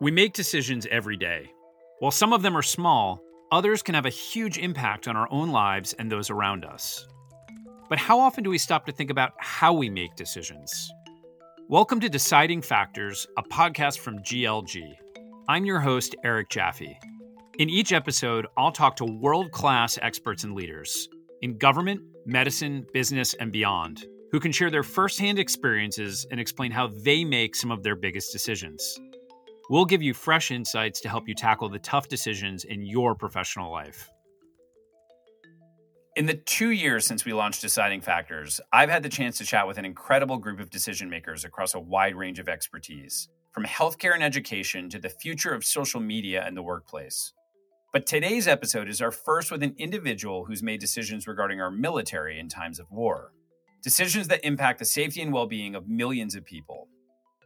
We make decisions every day. While some of them are small, others can have a huge impact on our own lives and those around us. But how often do we stop to think about how we make decisions? Welcome to Deciding Factors, a podcast from GLG. I'm your host, Eric Jaffe. In each episode, I'll talk to world class experts and leaders in government, medicine, business, and beyond who can share their firsthand experiences and explain how they make some of their biggest decisions. We'll give you fresh insights to help you tackle the tough decisions in your professional life. In the two years since we launched Deciding Factors, I've had the chance to chat with an incredible group of decision makers across a wide range of expertise, from healthcare and education to the future of social media and the workplace. But today's episode is our first with an individual who's made decisions regarding our military in times of war. Decisions that impact the safety and well being of millions of people.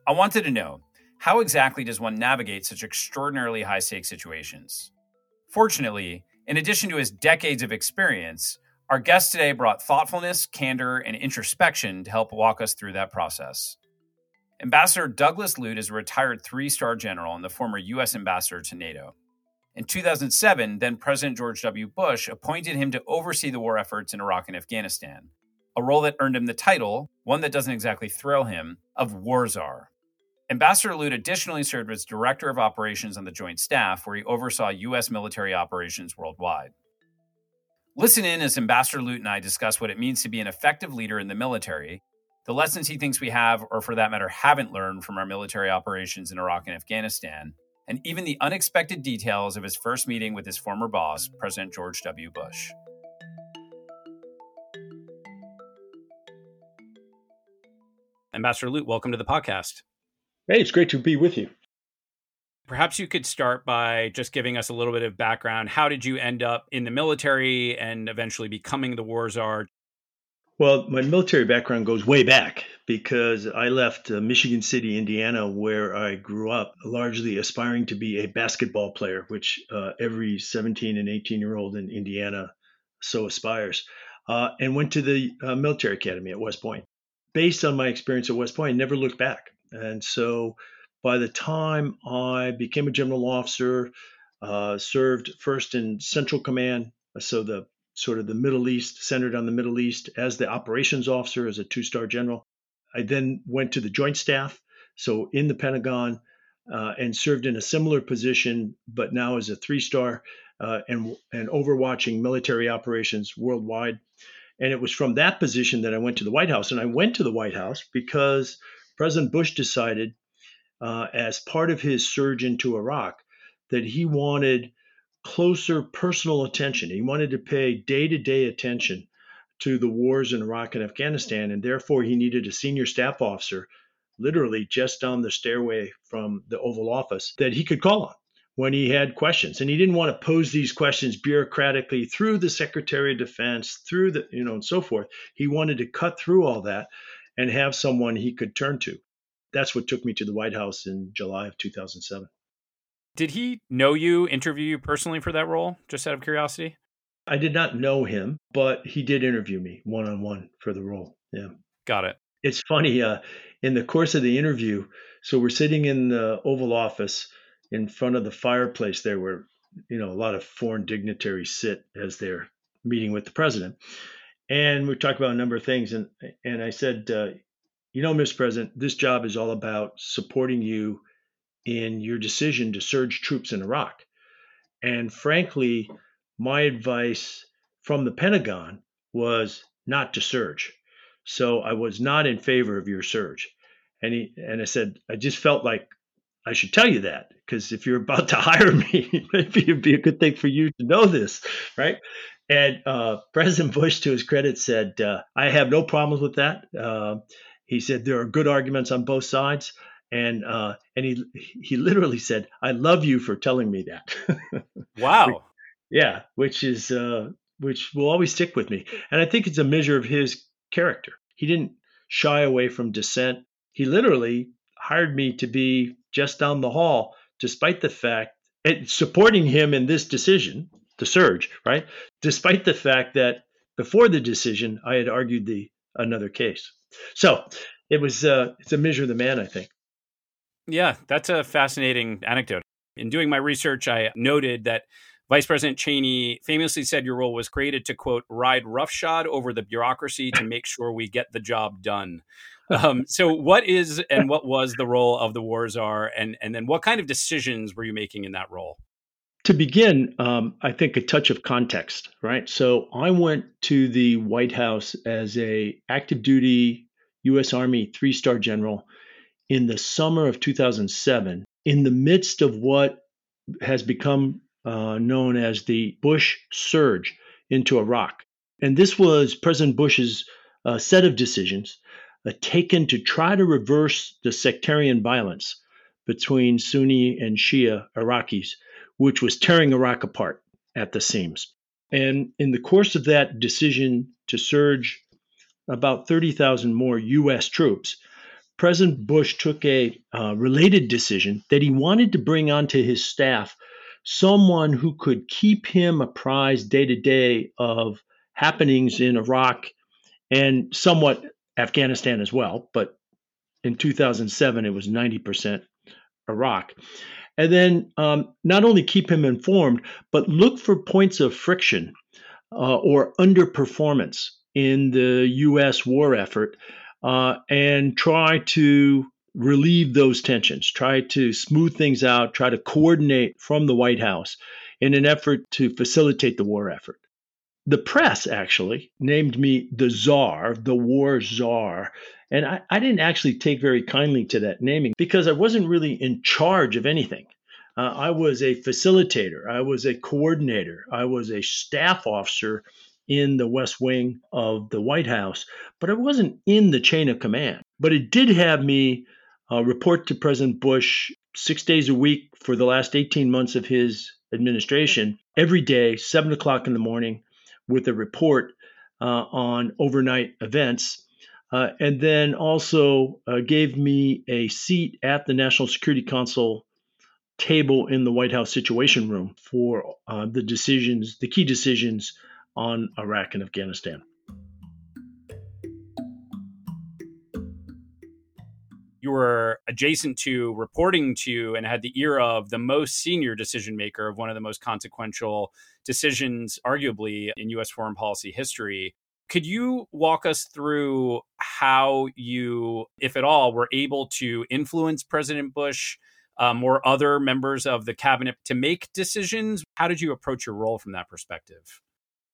I wanted to know how exactly does one navigate such extraordinarily high stakes situations? Fortunately, in addition to his decades of experience, our guest today brought thoughtfulness, candor, and introspection to help walk us through that process. Ambassador Douglas Lute is a retired three star general and the former U.S. ambassador to NATO. In 2007, then President George W. Bush appointed him to oversee the war efforts in Iraq and Afghanistan, a role that earned him the title, one that doesn't exactly thrill him, of War Czar. Ambassador Lute additionally served as Director of Operations on the Joint Staff, where he oversaw U.S. military operations worldwide. Listen in as Ambassador Lute and I discuss what it means to be an effective leader in the military, the lessons he thinks we have, or for that matter, haven't learned from our military operations in Iraq and Afghanistan, and even the unexpected details of his first meeting with his former boss, President George W. Bush. Ambassador Lute, welcome to the podcast. Hey, it's great to be with you. Perhaps you could start by just giving us a little bit of background. How did you end up in the military and eventually becoming the war czar? Well, my military background goes way back because I left uh, Michigan City, Indiana, where I grew up, largely aspiring to be a basketball player, which uh, every 17 and 18 year old in Indiana so aspires, uh, and went to the uh, military academy at West Point. Based on my experience at West Point, I never looked back. And so by the time I became a general officer, uh, served first in Central Command, so the sort of the Middle East, centered on the Middle East, as the operations officer, as a two star general. I then went to the Joint Staff, so in the Pentagon, uh, and served in a similar position, but now as a three star uh, and, and overwatching military operations worldwide. And it was from that position that I went to the White House. And I went to the White House because President Bush decided, uh, as part of his surge into Iraq, that he wanted closer personal attention. He wanted to pay day to day attention to the wars in Iraq and Afghanistan, and therefore he needed a senior staff officer, literally just down the stairway from the Oval Office, that he could call on when he had questions. And he didn't want to pose these questions bureaucratically through the Secretary of Defense, through the, you know, and so forth. He wanted to cut through all that and have someone he could turn to. That's what took me to the White House in July of 2007. Did he know you, interview you personally for that role, just out of curiosity? I did not know him, but he did interview me one on one for the role. Yeah. Got it. It's funny. Uh, in the course of the interview, so we're sitting in the Oval Office in front of the fireplace there, where you know a lot of foreign dignitaries sit as they're meeting with the president and we talked about a number of things. And and I said, uh, you know, Mr. President, this job is all about supporting you in your decision to surge troops in Iraq. And frankly, my advice from the Pentagon was not to surge. So I was not in favor of your surge. And he and I said, I just felt like I should tell you that because if you're about to hire me, maybe it'd be a good thing for you to know this, right? And uh, President Bush, to his credit, said, uh, I have no problems with that. Uh, he said there are good arguments on both sides. And uh, and he he literally said, "I love you for telling me that." wow. yeah, which is uh, which will always stick with me, and I think it's a measure of his character. He didn't shy away from dissent. He literally hired me to be just down the hall, despite the fact and supporting him in this decision the surge, right? Despite the fact that before the decision, I had argued the another case. So it was uh, it's a measure of the man, I think. Yeah, that's a fascinating anecdote. In doing my research, I noted that Vice President Cheney famously said your role was created to, quote, ride roughshod over the bureaucracy to make sure we get the job done. Um, so, what is and what was the role of the war czar, and and then what kind of decisions were you making in that role? To begin, um, I think a touch of context, right? So, I went to the White House as a active duty U.S. Army three star general in the summer of 2007, in the midst of what has become uh, known as the Bush surge into Iraq. And this was President Bush's uh, set of decisions uh, taken to try to reverse the sectarian violence between Sunni and Shia Iraqis, which was tearing Iraq apart at the seams. And in the course of that decision to surge about 30,000 more U.S. troops, President Bush took a uh, related decision that he wanted to bring onto his staff someone who could keep him apprised day to day of happenings in Iraq and somewhat Afghanistan as well. But in 2007, it was 90% Iraq. And then um, not only keep him informed, but look for points of friction uh, or underperformance in the U.S. war effort uh, and try to relieve those tensions, try to smooth things out, try to coordinate from the White House in an effort to facilitate the war effort. The press actually named me the czar, the war czar. And I, I didn't actually take very kindly to that naming because I wasn't really in charge of anything. Uh, I was a facilitator, I was a coordinator, I was a staff officer in the West Wing of the White House, but I wasn't in the chain of command. But it did have me uh, report to President Bush six days a week for the last 18 months of his administration, every day, seven o'clock in the morning, with a report uh, on overnight events. Uh, and then also uh, gave me a seat at the National Security Council table in the White House Situation Room for uh, the decisions, the key decisions on Iraq and Afghanistan. you were adjacent to, reporting to, and had the ear of the most senior decision maker of one of the most consequential decisions, arguably, in US foreign policy history. Could you walk us through how you, if at all, were able to influence President Bush um, or other members of the cabinet to make decisions? How did you approach your role from that perspective?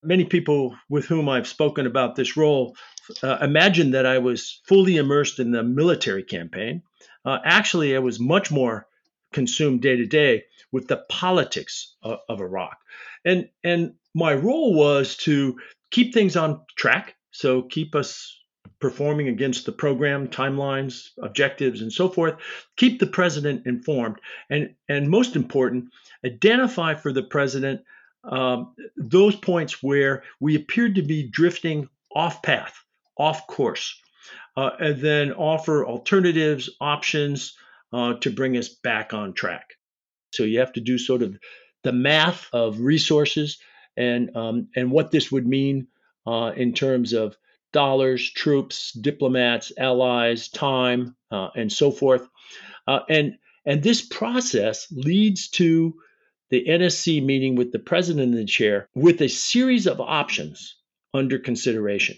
Many people with whom I've spoken about this role uh, imagine that I was fully immersed in the military campaign. Uh, actually, I was much more consumed day to day with the politics of, of Iraq, and and my role was to keep things on track. So keep us performing against the program timelines, objectives, and so forth. Keep the president informed, and and most important, identify for the president um, those points where we appeared to be drifting off path, off course, uh, and then offer alternatives, options uh, to bring us back on track. So you have to do sort of the math of resources and um, and what this would mean uh, in terms of dollars, troops, diplomats, allies, time, uh, and so forth. Uh, and and this process leads to the NSC meeting with the president and the chair with a series of options under consideration.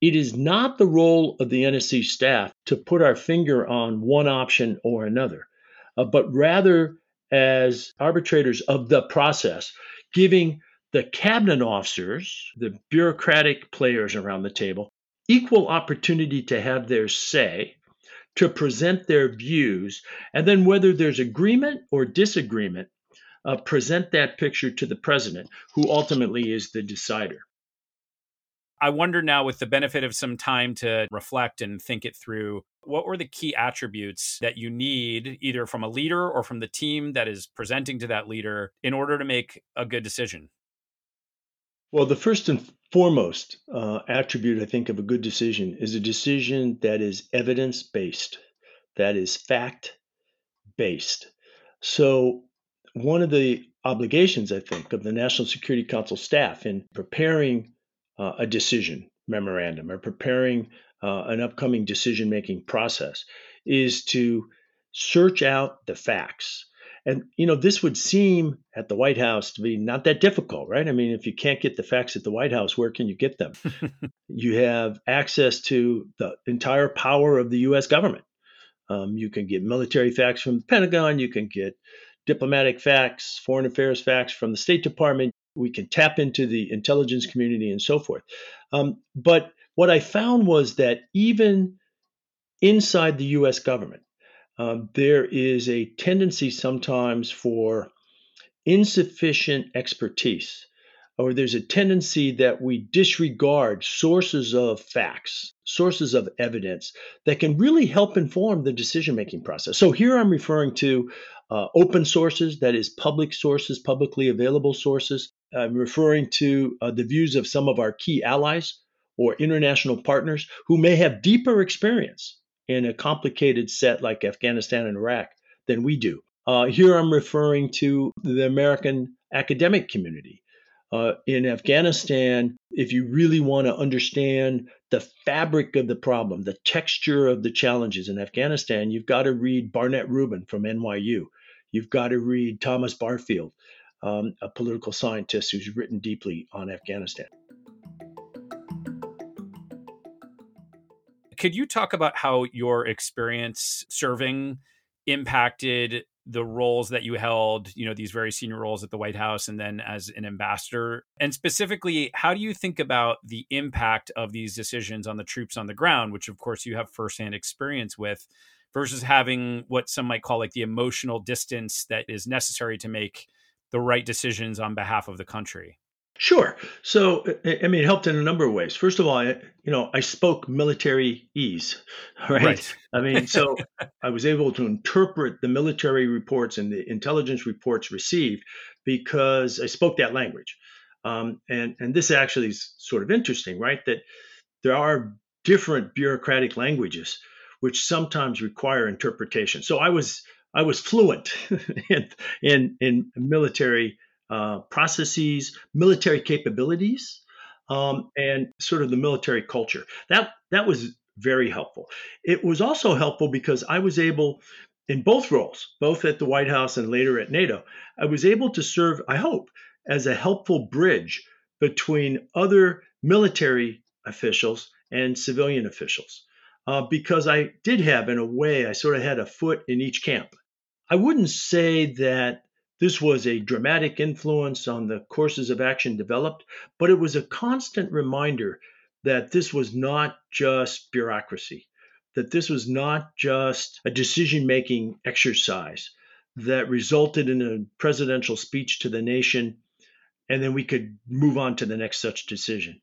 It is not the role of the NSC staff to put our finger on one option or another, uh, but rather as arbitrators of the process, giving the cabinet officers, the bureaucratic players around the table, equal opportunity to have their say, to present their views, and then whether there's agreement or disagreement, uh, present that picture to the president, who ultimately is the decider. I wonder now, with the benefit of some time to reflect and think it through, what were the key attributes that you need, either from a leader or from the team that is presenting to that leader, in order to make a good decision? Well, the first and foremost uh, attribute, I think, of a good decision is a decision that is evidence based, that is fact based. So, one of the obligations, I think, of the National Security Council staff in preparing uh, a decision memorandum or preparing uh, an upcoming decision making process is to search out the facts. And you know, this would seem at the White House to be not that difficult, right? I mean, if you can't get the facts at the White House, where can you get them? you have access to the entire power of the U.S. government. Um, you can get military facts from the Pentagon. You can get diplomatic facts, foreign affairs facts from the State Department. We can tap into the intelligence community and so forth. Um, but what I found was that even inside the US government, um, there is a tendency sometimes for insufficient expertise, or there's a tendency that we disregard sources of facts, sources of evidence that can really help inform the decision making process. So here I'm referring to uh, open sources, that is, public sources, publicly available sources. I'm referring to uh, the views of some of our key allies or international partners who may have deeper experience in a complicated set like Afghanistan and Iraq than we do. Uh, here I'm referring to the American academic community. Uh, in Afghanistan, if you really want to understand the fabric of the problem, the texture of the challenges in Afghanistan, you've got to read Barnett Rubin from NYU. You've got to read Thomas Barfield, um, a political scientist who's written deeply on Afghanistan. Could you talk about how your experience serving impacted the roles that you held, you know, these very senior roles at the White House and then as an ambassador? And specifically, how do you think about the impact of these decisions on the troops on the ground, which of course you have firsthand experience with, versus having what some might call like the emotional distance that is necessary to make the right decisions on behalf of the country? Sure. So, I mean, it helped in a number of ways. First of all, I, you know, I spoke military ease, right? right. I mean, so I was able to interpret the military reports and the intelligence reports received because I spoke that language. Um, and and this actually is sort of interesting, right? That there are different bureaucratic languages which sometimes require interpretation. So I was I was fluent in in, in military uh, processes, military capabilities, um, and sort of the military culture. That that was very helpful. It was also helpful because I was able, in both roles, both at the White House and later at NATO, I was able to serve, I hope, as a helpful bridge between other military officials and civilian officials. Uh, because I did have, in a way, I sort of had a foot in each camp. I wouldn't say that this was a dramatic influence on the courses of action developed, but it was a constant reminder that this was not just bureaucracy, that this was not just a decision making exercise that resulted in a presidential speech to the nation, and then we could move on to the next such decision.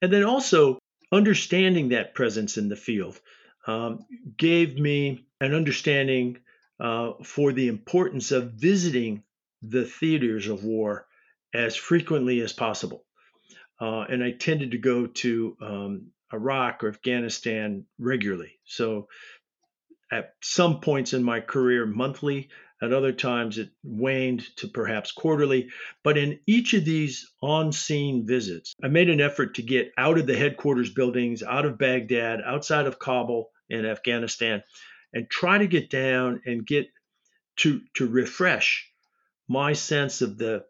And then also, understanding that presence in the field um, gave me an understanding uh, for the importance of visiting the theaters of war as frequently as possible. Uh, and I tended to go to um, Iraq or Afghanistan regularly. So at some points in my career, monthly. At other times, it waned to perhaps quarterly. But in each of these on scene visits, I made an effort to get out of the headquarters buildings, out of Baghdad, outside of Kabul in Afghanistan, and try to get down and get to to refresh my sense of the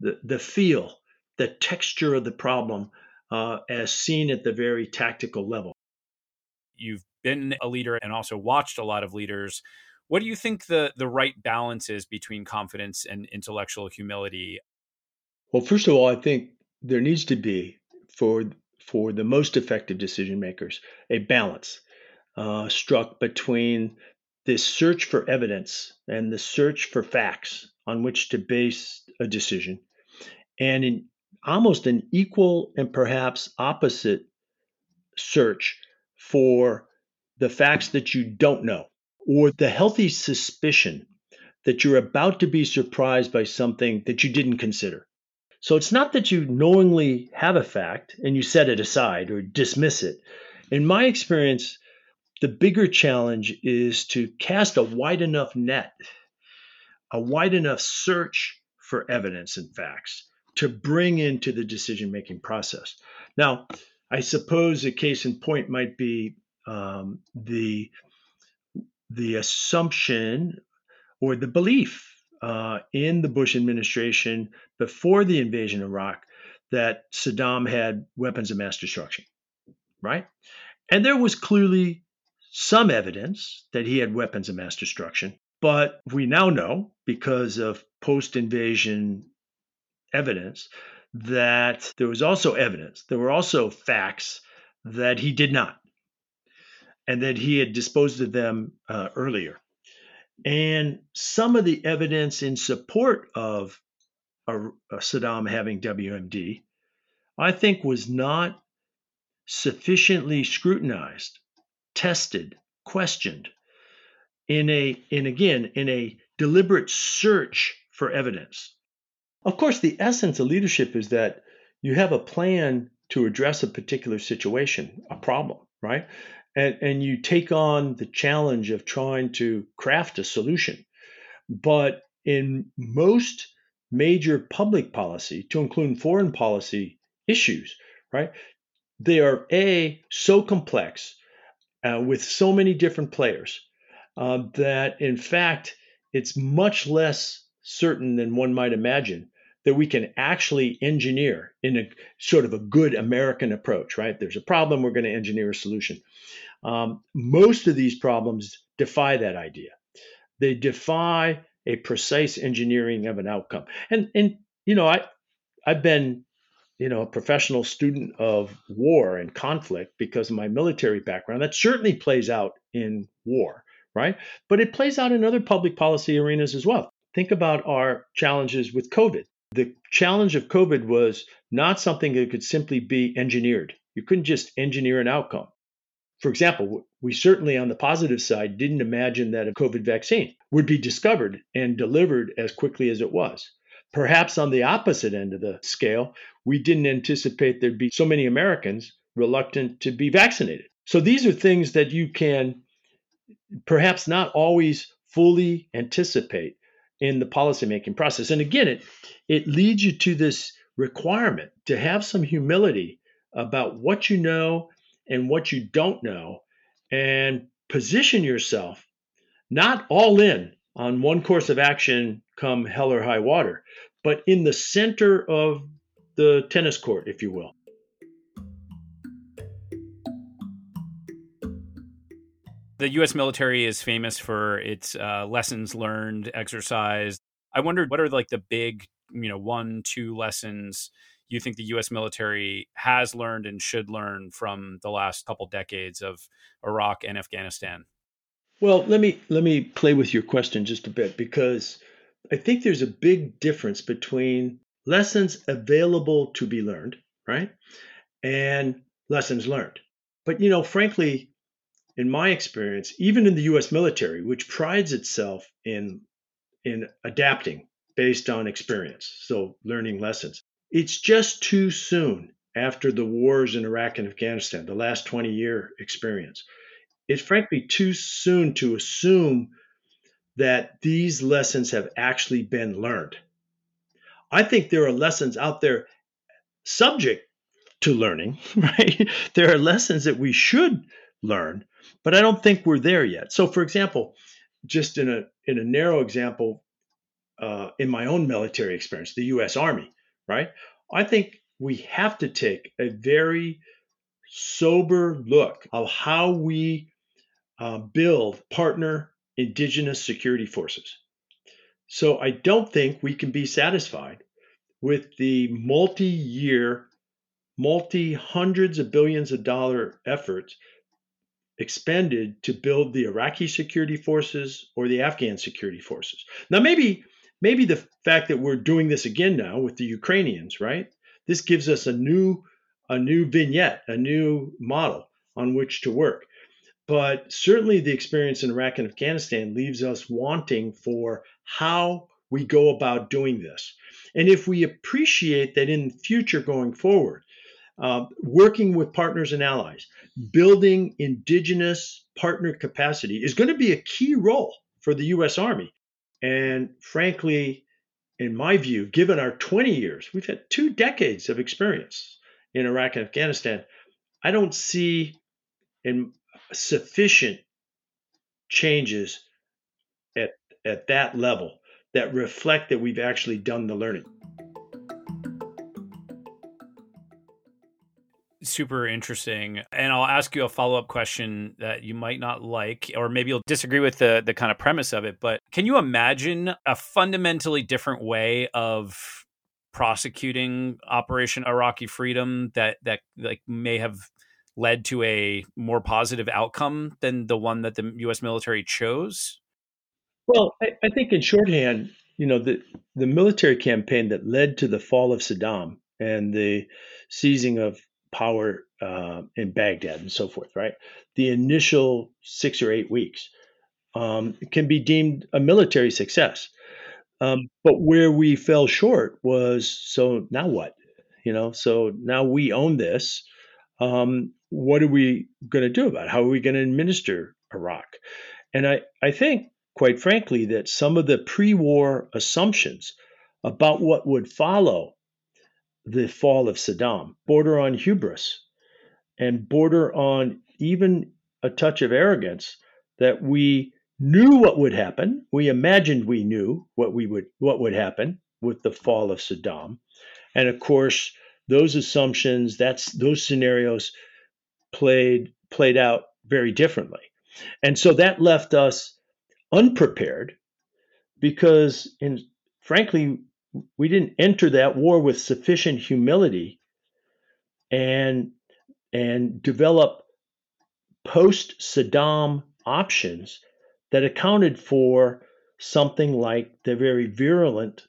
the, the feel, the texture of the problem uh, as seen at the very tactical level. You've been a leader and also watched a lot of leaders. What do you think the the right balance is between confidence and intellectual humility? Well, first of all, I think there needs to be for for the most effective decision makers a balance uh, struck between this search for evidence and the search for facts on which to base a decision, and in almost an equal and perhaps opposite search for the facts that you don't know or the healthy suspicion that you're about to be surprised by something that you didn't consider. So it's not that you knowingly have a fact and you set it aside or dismiss it. In my experience, the bigger challenge is to cast a wide enough net, a wide enough search for evidence and facts to bring into the decision making process. Now, I suppose a case in point might be um, the the assumption or the belief uh, in the Bush administration before the invasion of Iraq that Saddam had weapons of mass destruction, right? And there was clearly some evidence that he had weapons of mass destruction. But we now know, because of post invasion evidence, that there was also evidence, there were also facts that he did not, and that he had disposed of them uh, earlier. And some of the evidence in support of a, a Saddam having WMD, I think, was not sufficiently scrutinized, tested, questioned in a in again in a deliberate search for evidence. Of course, the essence of leadership is that you have a plan to address a particular situation, a problem, right? And, and you take on the challenge of trying to craft a solution. But in most major public policy, to include foreign policy issues, right? They are A, so complex uh, with so many different players uh, that, in fact, it's much less certain than one might imagine that we can actually engineer in a sort of a good American approach, right? There's a problem, we're going to engineer a solution. Um, most of these problems defy that idea. They defy a precise engineering of an outcome. And and you know, I I've been you know a professional student of war and conflict because of my military background. That certainly plays out in war, right? But it plays out in other public policy arenas as well. Think about our challenges with COVID. The challenge of COVID was not something that could simply be engineered. You couldn't just engineer an outcome. For example, we certainly on the positive side didn't imagine that a COVID vaccine would be discovered and delivered as quickly as it was. Perhaps on the opposite end of the scale, we didn't anticipate there'd be so many Americans reluctant to be vaccinated. So these are things that you can perhaps not always fully anticipate in the policymaking process. And again, it it leads you to this requirement to have some humility about what you know and what you don't know and position yourself not all in on one course of action come hell or high water, but in the center of the tennis court, if you will. The U.S. military is famous for its uh, lessons learned exercise. I wondered what are like the big, you know, one, two lessons you think the U.S. military has learned and should learn from the last couple decades of Iraq and Afghanistan? Well, let me let me play with your question just a bit because I think there's a big difference between lessons available to be learned, right, and lessons learned. But you know, frankly, in my experience, even in the US military, which prides itself in in adapting based on experience, so learning lessons. It's just too soon after the wars in Iraq and Afghanistan, the last 20 year experience. It's frankly too soon to assume that these lessons have actually been learned. I think there are lessons out there subject to learning, right? There are lessons that we should learn, but I don't think we're there yet. So, for example, just in a in a narrow example, uh, in my own military experience, the U.S. Army, right? I think we have to take a very sober look of how we uh, build partner indigenous security forces. So I don't think we can be satisfied with the multi-year, multi hundreds of billions of dollar efforts expended to build the Iraqi security forces or the Afghan security forces. Now, maybe maybe the fact that we're doing this again now with the Ukrainians, right? This gives us a new a new vignette, a new model on which to work. But certainly the experience in Iraq and Afghanistan leaves us wanting for how we go about doing this. And if we appreciate that in the future going forward, uh, working with partners and allies, building indigenous partner capacity is going to be a key role for the U.S. Army. And frankly, in my view, given our 20 years, we've had two decades of experience in Iraq and Afghanistan. I don't see in sufficient changes at, at that level that reflect that we've actually done the learning. super interesting. And I'll ask you a follow up question that you might not like, or maybe you'll disagree with the, the kind of premise of it. But can you imagine a fundamentally different way of prosecuting Operation Iraqi Freedom that, that like may have led to a more positive outcome than the one that the U.S. military chose? Well, I, I think in shorthand, you know, the, the military campaign that led to the fall of Saddam and the seizing of power uh, in Baghdad and so forth, right? The initial six or eight weeks um, can be deemed a military success. Um, but where we fell short was so now what? You know, so now we own this. Um, what are we going to do about it? How are we going to administer Iraq? And I, I think, quite frankly, that some of the pre war assumptions about what would follow the fall of Saddam, border on hubris, and border on even a touch of arrogance that we knew what would happen. We imagined we knew what we would what would happen with the fall of Saddam. And of course, those assumptions, that's those scenarios played played out very differently. And so that left us unprepared because in frankly we didn't enter that war with sufficient humility and and develop post Saddam options that accounted for something like the very virulent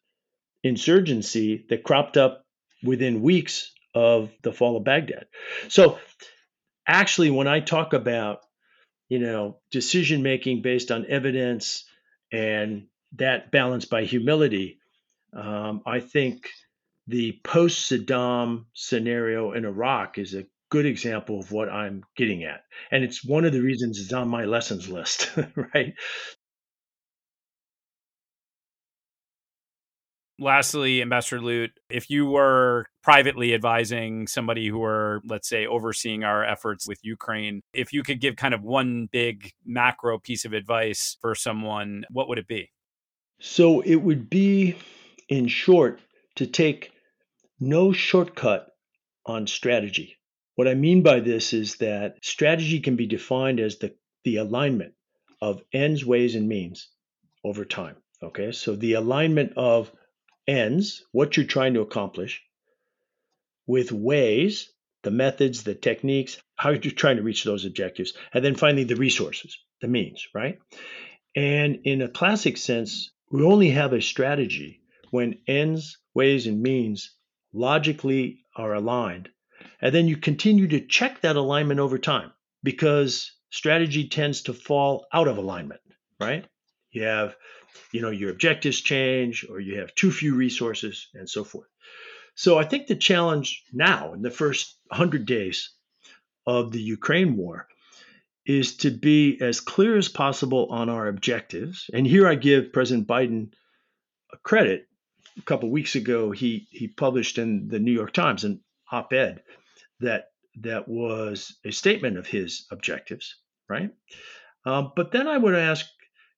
insurgency that cropped up within weeks of the fall of Baghdad. So actually when I talk about you know decision making based on evidence and that balanced by humility um, I think the post Saddam scenario in Iraq is a good example of what I'm getting at. And it's one of the reasons it's on my lessons list, right? Lastly, Ambassador Lute, if you were privately advising somebody who were, let's say, overseeing our efforts with Ukraine, if you could give kind of one big macro piece of advice for someone, what would it be? So it would be in short, to take no shortcut on strategy. What I mean by this is that strategy can be defined as the, the alignment of ends, ways, and means over time. Okay, so the alignment of ends, what you're trying to accomplish, with ways, the methods, the techniques, how you're trying to reach those objectives, and then finally the resources, the means, right? And in a classic sense, we only have a strategy when ends, ways, and means logically are aligned. And then you continue to check that alignment over time because strategy tends to fall out of alignment, right? You have, you know, your objectives change or you have too few resources and so forth. So I think the challenge now in the first 100 days of the Ukraine war is to be as clear as possible on our objectives. And here I give President Biden a credit a couple weeks ago, he he published in the New York Times an op-ed that that was a statement of his objectives, right? Um, but then I would ask,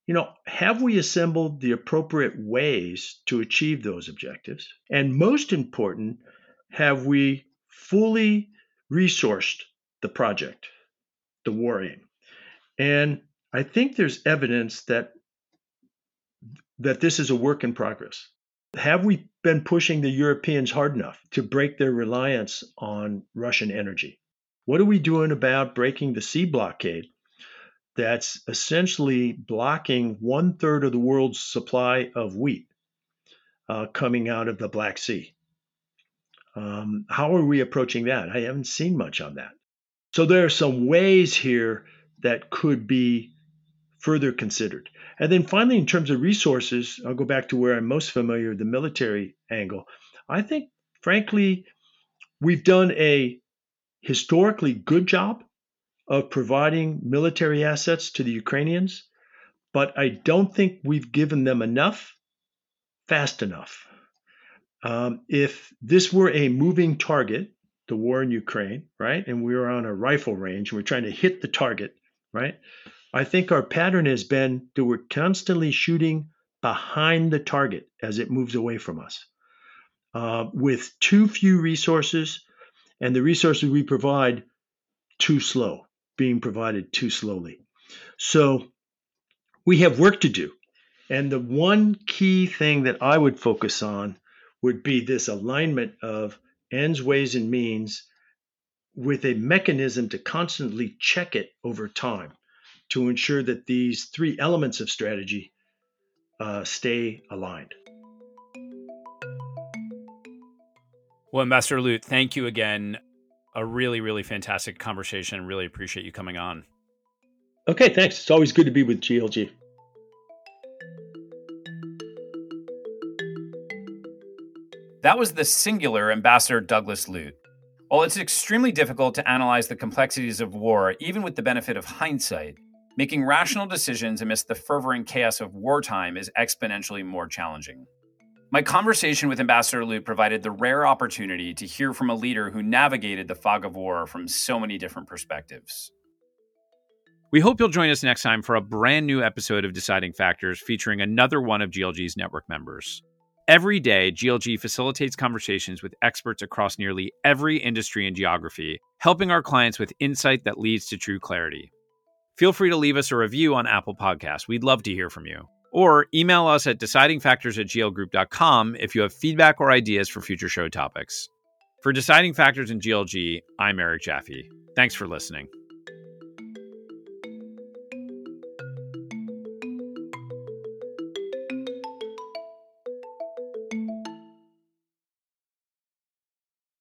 you know, have we assembled the appropriate ways to achieve those objectives? And most important, have we fully resourced the project, the war aim? And I think there's evidence that that this is a work in progress. Have we been pushing the Europeans hard enough to break their reliance on Russian energy? What are we doing about breaking the sea blockade that's essentially blocking one third of the world's supply of wheat uh, coming out of the Black Sea? Um, how are we approaching that? I haven't seen much on that. So there are some ways here that could be further considered. And then finally, in terms of resources, I'll go back to where I'm most familiar, the military angle. I think, frankly, we've done a historically good job of providing military assets to the Ukrainians, but I don't think we've given them enough fast enough. Um, if this were a moving target, the war in Ukraine, right, and we were on a rifle range, and we're trying to hit the target, right, I think our pattern has been that we're constantly shooting behind the target as it moves away from us uh, with too few resources and the resources we provide too slow, being provided too slowly. So we have work to do. And the one key thing that I would focus on would be this alignment of ends, ways, and means with a mechanism to constantly check it over time to ensure that these three elements of strategy uh, stay aligned. Well, Ambassador Lute, thank you again. A really, really fantastic conversation. Really appreciate you coming on. Okay, thanks. It's always good to be with GLG. That was the singular Ambassador Douglas Lute. While it's extremely difficult to analyze the complexities of war, even with the benefit of hindsight, making rational decisions amidst the fervor and chaos of wartime is exponentially more challenging. My conversation with Ambassador Lute provided the rare opportunity to hear from a leader who navigated the fog of war from so many different perspectives. We hope you'll join us next time for a brand new episode of Deciding Factors featuring another one of GLG's network members. Every day, GLG facilitates conversations with experts across nearly every industry and geography, helping our clients with insight that leads to true clarity. Feel free to leave us a review on Apple Podcasts. We'd love to hear from you. Or email us at decidingfactors at glgroup.com if you have feedback or ideas for future show topics. For Deciding Factors in GLG, I'm Eric Jaffe. Thanks for listening.